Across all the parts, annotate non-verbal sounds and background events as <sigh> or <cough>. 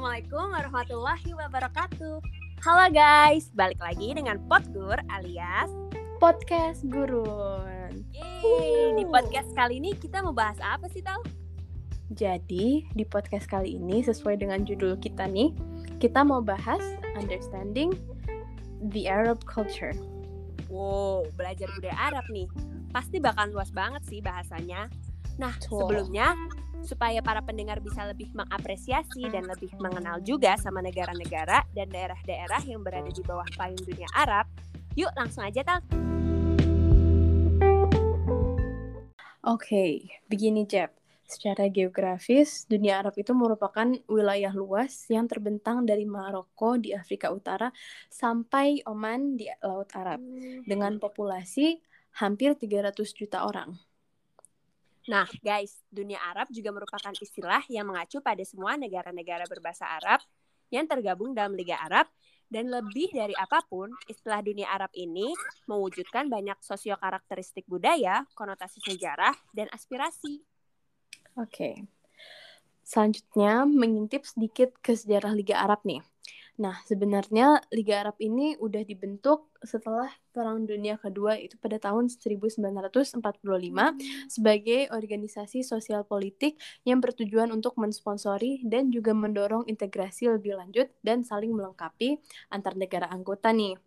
Assalamualaikum warahmatullahi wabarakatuh. Halo guys, balik lagi dengan Potgur alias Podcast Gurun. Yeay, di podcast kali ini kita mau bahas apa sih Tal? Jadi, di podcast kali ini sesuai dengan judul kita nih, kita mau bahas understanding the Arab culture. Wow, belajar budaya Arab nih. Pasti bakal luas banget sih bahasanya. Nah, Betul. sebelumnya supaya para pendengar bisa lebih mengapresiasi dan lebih mengenal juga sama negara-negara dan daerah-daerah yang berada di bawah payung dunia Arab, yuk langsung aja Tal. Oke, begini Jeb. Secara geografis, dunia Arab itu merupakan wilayah luas yang terbentang dari Maroko di Afrika Utara sampai Oman di Laut Arab dengan populasi hampir 300 juta orang. Nah, guys, dunia Arab juga merupakan istilah yang mengacu pada semua negara-negara berbahasa Arab yang tergabung dalam Liga Arab dan lebih dari apa pun, istilah dunia Arab ini mewujudkan banyak sosio-karakteristik budaya, konotasi sejarah, dan aspirasi. Oke. Selanjutnya mengintip sedikit ke sejarah Liga Arab nih. Nah, sebenarnya Liga Arab ini udah dibentuk setelah Perang Dunia Kedua itu pada tahun 1945 sebagai organisasi sosial politik yang bertujuan untuk mensponsori dan juga mendorong integrasi lebih lanjut dan saling melengkapi antar negara anggota nih.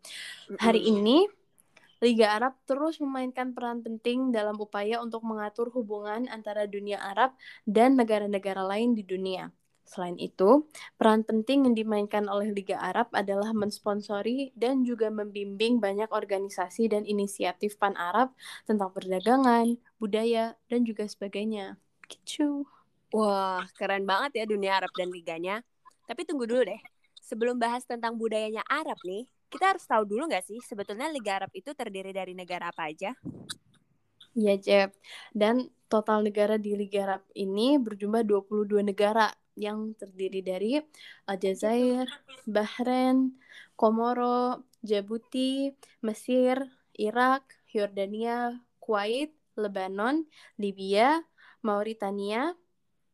Hari ini Liga Arab terus memainkan peran penting dalam upaya untuk mengatur hubungan antara dunia Arab dan negara-negara lain di dunia. Selain itu, peran penting yang dimainkan oleh Liga Arab adalah mensponsori dan juga membimbing banyak organisasi dan inisiatif pan-Arab tentang perdagangan, budaya, dan juga sebagainya. Gitu. Wah, keren banget ya dunia Arab dan liganya. Tapi tunggu dulu deh. Sebelum bahas tentang budayanya Arab nih, kita harus tahu dulu nggak sih sebetulnya Liga Arab itu terdiri dari negara apa aja? Iya, Jeb. Dan total negara di Liga Arab ini berjumlah 22 negara yang terdiri dari Aljazair, Bahrain, Komoro, Djibouti, Mesir, Irak, Yordania, Kuwait, Lebanon, Libya, Mauritania,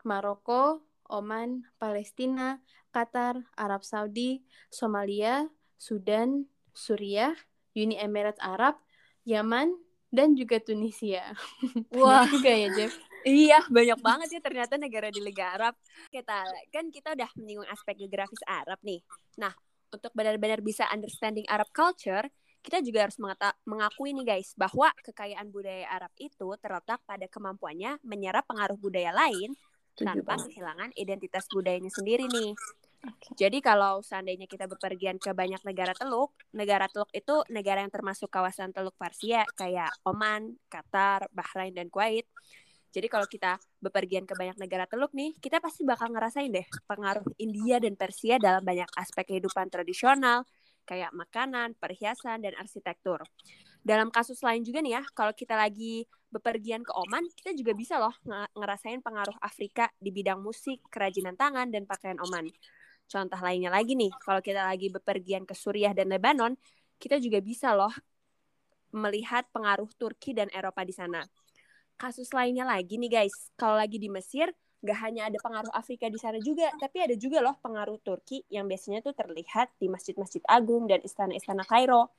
Maroko, Oman, Palestina, Qatar, Arab Saudi, Somalia, Sudan, Suriah, Uni Emirat Arab, Yaman, dan juga Tunisia. <laughs> Wah. Banyak juga ya, Jeff. Iya, banyak banget ya ternyata negara di Liga Arab. Kita kan kita udah menyinggung aspek geografis Arab nih. Nah, untuk benar-benar bisa understanding Arab culture, kita juga harus mengata- mengakui nih guys bahwa kekayaan budaya Arab itu terletak pada kemampuannya menyerap pengaruh budaya lain tanpa kehilangan identitas budayanya sendiri nih. Oke. Jadi kalau seandainya kita bepergian ke banyak negara teluk, negara teluk itu negara yang termasuk kawasan teluk Persia kayak Oman, Qatar, Bahrain, dan Kuwait. Jadi kalau kita bepergian ke banyak negara teluk nih, kita pasti bakal ngerasain deh pengaruh India dan Persia dalam banyak aspek kehidupan tradisional, kayak makanan, perhiasan, dan arsitektur. Dalam kasus lain juga nih ya, kalau kita lagi bepergian ke Oman, kita juga bisa loh nge- ngerasain pengaruh Afrika di bidang musik, kerajinan tangan, dan pakaian Oman. Contoh lainnya lagi nih, kalau kita lagi bepergian ke Suriah dan Lebanon, kita juga bisa loh melihat pengaruh Turki dan Eropa di sana. Kasus lainnya lagi nih guys, kalau lagi di Mesir, gak hanya ada pengaruh Afrika di sana juga, tapi ada juga loh pengaruh Turki yang biasanya tuh terlihat di masjid-masjid agung dan istana-istana Kairo.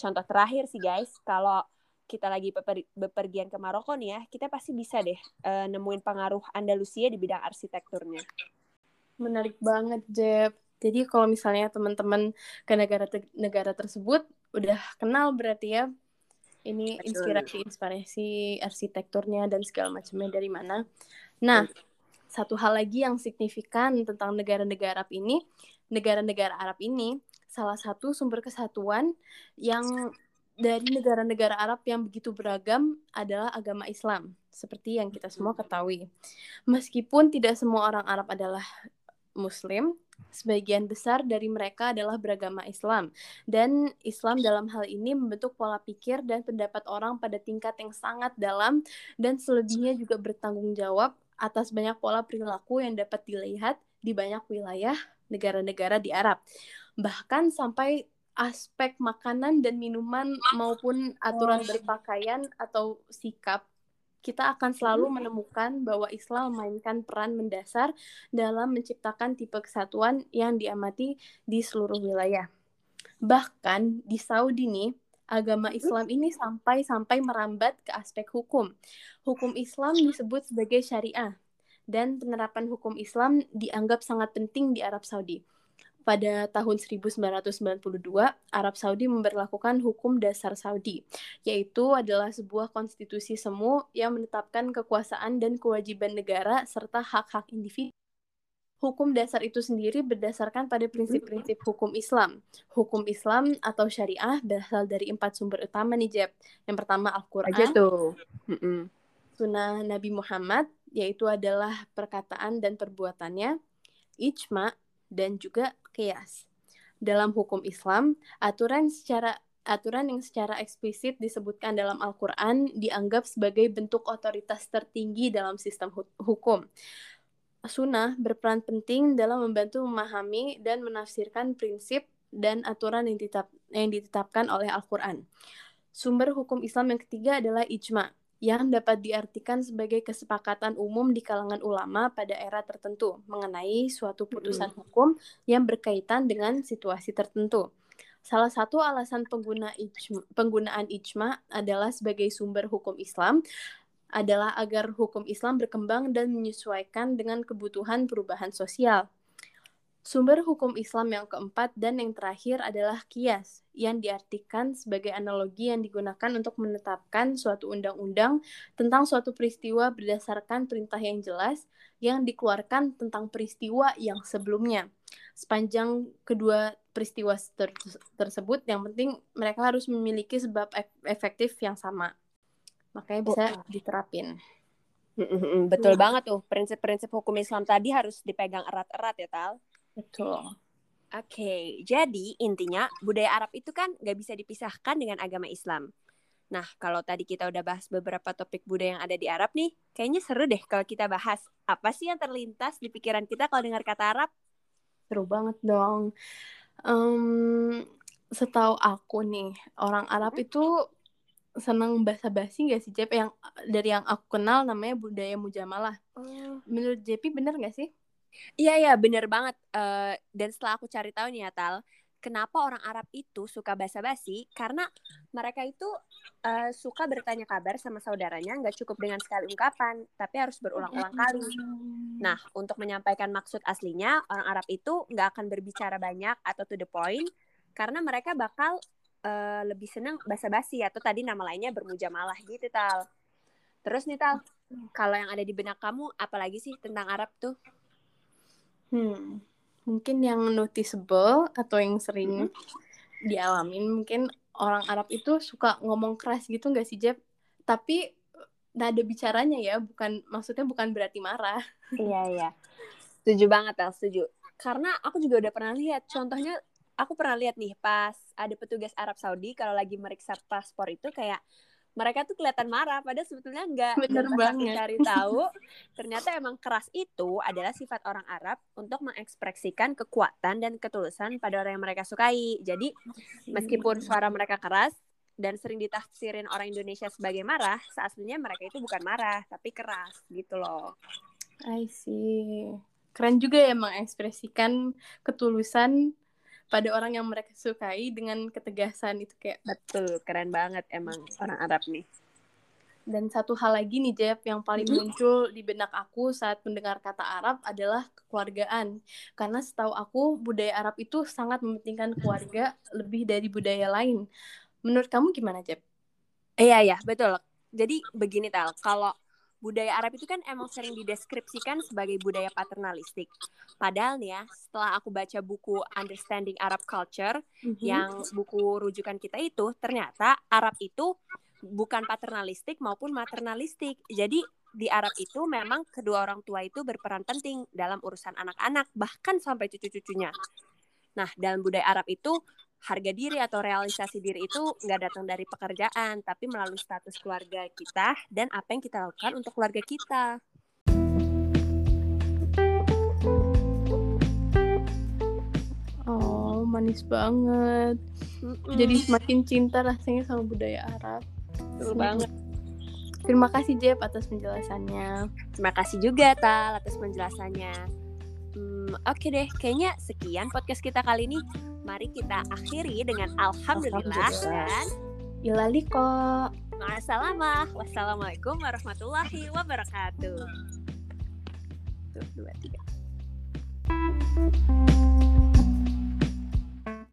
Contoh terakhir sih guys, kalau kita lagi beper- bepergian ke Maroko nih ya, kita pasti bisa deh eh, nemuin pengaruh Andalusia di bidang arsitekturnya. Menarik banget, Jeb. Jadi kalau misalnya teman-teman ke negara te- negara tersebut udah kenal berarti ya ini inspirasi-inspirasi arsitekturnya dan segala macamnya dari mana. Nah, satu hal lagi yang signifikan tentang negara-negara Arab ini, negara-negara Arab ini salah satu sumber kesatuan yang dari negara-negara Arab yang begitu beragam adalah agama Islam, seperti yang kita semua ketahui. Meskipun tidak semua orang Arab adalah Muslim, sebagian besar dari mereka adalah beragama Islam. Dan Islam dalam hal ini membentuk pola pikir dan pendapat orang pada tingkat yang sangat dalam dan selebihnya juga bertanggung jawab atas banyak pola perilaku yang dapat dilihat di banyak wilayah negara-negara di Arab. Bahkan sampai aspek makanan dan minuman maupun aturan berpakaian atau sikap kita akan selalu menemukan bahwa Islam memainkan peran mendasar dalam menciptakan tipe kesatuan yang diamati di seluruh wilayah. Bahkan di Saudi nih, agama Islam ini sampai-sampai merambat ke aspek hukum. Hukum Islam disebut sebagai syariah dan penerapan hukum Islam dianggap sangat penting di Arab Saudi pada tahun 1992, Arab Saudi memperlakukan hukum dasar Saudi, yaitu adalah sebuah konstitusi semu yang menetapkan kekuasaan dan kewajiban negara serta hak-hak individu. Hukum dasar itu sendiri berdasarkan pada prinsip-prinsip hukum Islam. Hukum Islam atau syariah berasal dari empat sumber utama nih, Jeb. Yang pertama Al-Quran, Sunnah Nabi Muhammad, yaitu adalah perkataan dan perbuatannya, ijma, dan juga kias. Dalam hukum Islam, aturan secara aturan yang secara eksplisit disebutkan dalam Al-Qur'an dianggap sebagai bentuk otoritas tertinggi dalam sistem hukum. Sunnah berperan penting dalam membantu memahami dan menafsirkan prinsip dan aturan yang, yang ditetapkan oleh Al-Quran. Sumber hukum Islam yang ketiga adalah ijma, yang dapat diartikan sebagai kesepakatan umum di kalangan ulama pada era tertentu mengenai suatu putusan hukum yang berkaitan dengan situasi tertentu. Salah satu alasan pengguna ijma, penggunaan ijma adalah sebagai sumber hukum Islam adalah agar hukum Islam berkembang dan menyesuaikan dengan kebutuhan perubahan sosial. Sumber hukum Islam yang keempat dan yang terakhir adalah kias, yang diartikan sebagai analogi yang digunakan untuk menetapkan suatu undang-undang tentang suatu peristiwa berdasarkan perintah yang jelas yang dikeluarkan tentang peristiwa yang sebelumnya. Sepanjang kedua peristiwa ter tersebut, yang penting mereka harus memiliki sebab efektif yang sama. Makanya bisa diterapin. Betul banget tuh, prinsip-prinsip hukum Islam tadi harus dipegang erat-erat ya, Tal. Betul. Oke, okay, jadi intinya budaya Arab itu kan gak bisa dipisahkan dengan agama Islam. Nah, kalau tadi kita udah bahas beberapa topik budaya yang ada di Arab nih, kayaknya seru deh kalau kita bahas apa sih yang terlintas di pikiran kita kalau dengar kata Arab? Seru banget dong. Um, setahu aku nih, orang Arab hmm? itu senang basa-basi gak sih, Jep? Yang dari yang aku kenal namanya budaya mujamalah. Oh. Menurut Jepi bener gak sih? Iya iya bener banget. Uh, dan setelah aku cari tahu nih ya Tal, kenapa orang Arab itu suka basa-basi? Karena mereka itu uh, suka bertanya kabar sama saudaranya nggak cukup dengan sekali ungkapan, tapi harus berulang-ulang kali. Nah, untuk menyampaikan maksud aslinya, orang Arab itu nggak akan berbicara banyak atau to the point, karena mereka bakal uh, lebih senang basa-basi atau tadi nama lainnya bermujamalah gitu Tal. Terus nih Tal, kalau yang ada di benak kamu, apalagi sih tentang Arab tuh? Hmm, mungkin yang noticeable atau yang sering hmm. dialamin mungkin orang Arab itu suka ngomong keras gitu nggak sih Jeb? Tapi nada bicaranya ya, bukan maksudnya bukan berarti marah. Iya iya, setuju banget El, setuju. Karena aku juga udah pernah lihat, contohnya aku pernah lihat nih pas ada petugas Arab Saudi kalau lagi meriksa paspor itu kayak mereka tuh kelihatan marah padahal sebetulnya enggak bener banget. cari tahu. <laughs> Ternyata emang keras itu adalah sifat orang Arab untuk mengekspresikan kekuatan dan ketulusan pada orang yang mereka sukai. Jadi meskipun suara mereka keras dan sering ditafsirin orang Indonesia sebagai marah seaslinya mereka itu bukan marah tapi keras gitu loh. I see. Keren juga ya mengekspresikan ketulusan pada orang yang mereka sukai dengan ketegasan itu kayak betul keren banget emang orang Arab nih. Dan satu hal lagi nih Jeff yang paling mm -hmm. muncul di benak aku saat mendengar kata Arab adalah kekeluargaan. Karena setahu aku budaya Arab itu sangat mementingkan keluarga lebih dari budaya lain. Menurut kamu gimana Jeff? Iya iya betul. Jadi begini tal. Kalau budaya Arab itu kan emang sering dideskripsikan sebagai budaya paternalistik. Padahal nih ya, setelah aku baca buku Understanding Arab Culture mm-hmm. yang buku rujukan kita itu, ternyata Arab itu bukan paternalistik maupun maternalistik. Jadi di Arab itu memang kedua orang tua itu berperan penting dalam urusan anak-anak bahkan sampai cucu-cucunya. Nah, dalam budaya Arab itu harga diri atau realisasi diri itu nggak datang dari pekerjaan, tapi melalui status keluarga kita dan apa yang kita lakukan untuk keluarga kita. Oh, manis banget. Mm -mm. Jadi semakin cinta rasanya sama budaya Arab. Betul banget. Terima kasih Jeb atas penjelasannya. Terima kasih juga Tal atas penjelasannya. Hmm, Oke deh, kayaknya sekian podcast kita kali ini. Mari kita akhiri dengan alhamdulillah, Alhamdulillah. dan Ilaliko. ma'asalamah. Wassalamualaikum warahmatullahi wabarakatuh. Tuh, dua, tiga.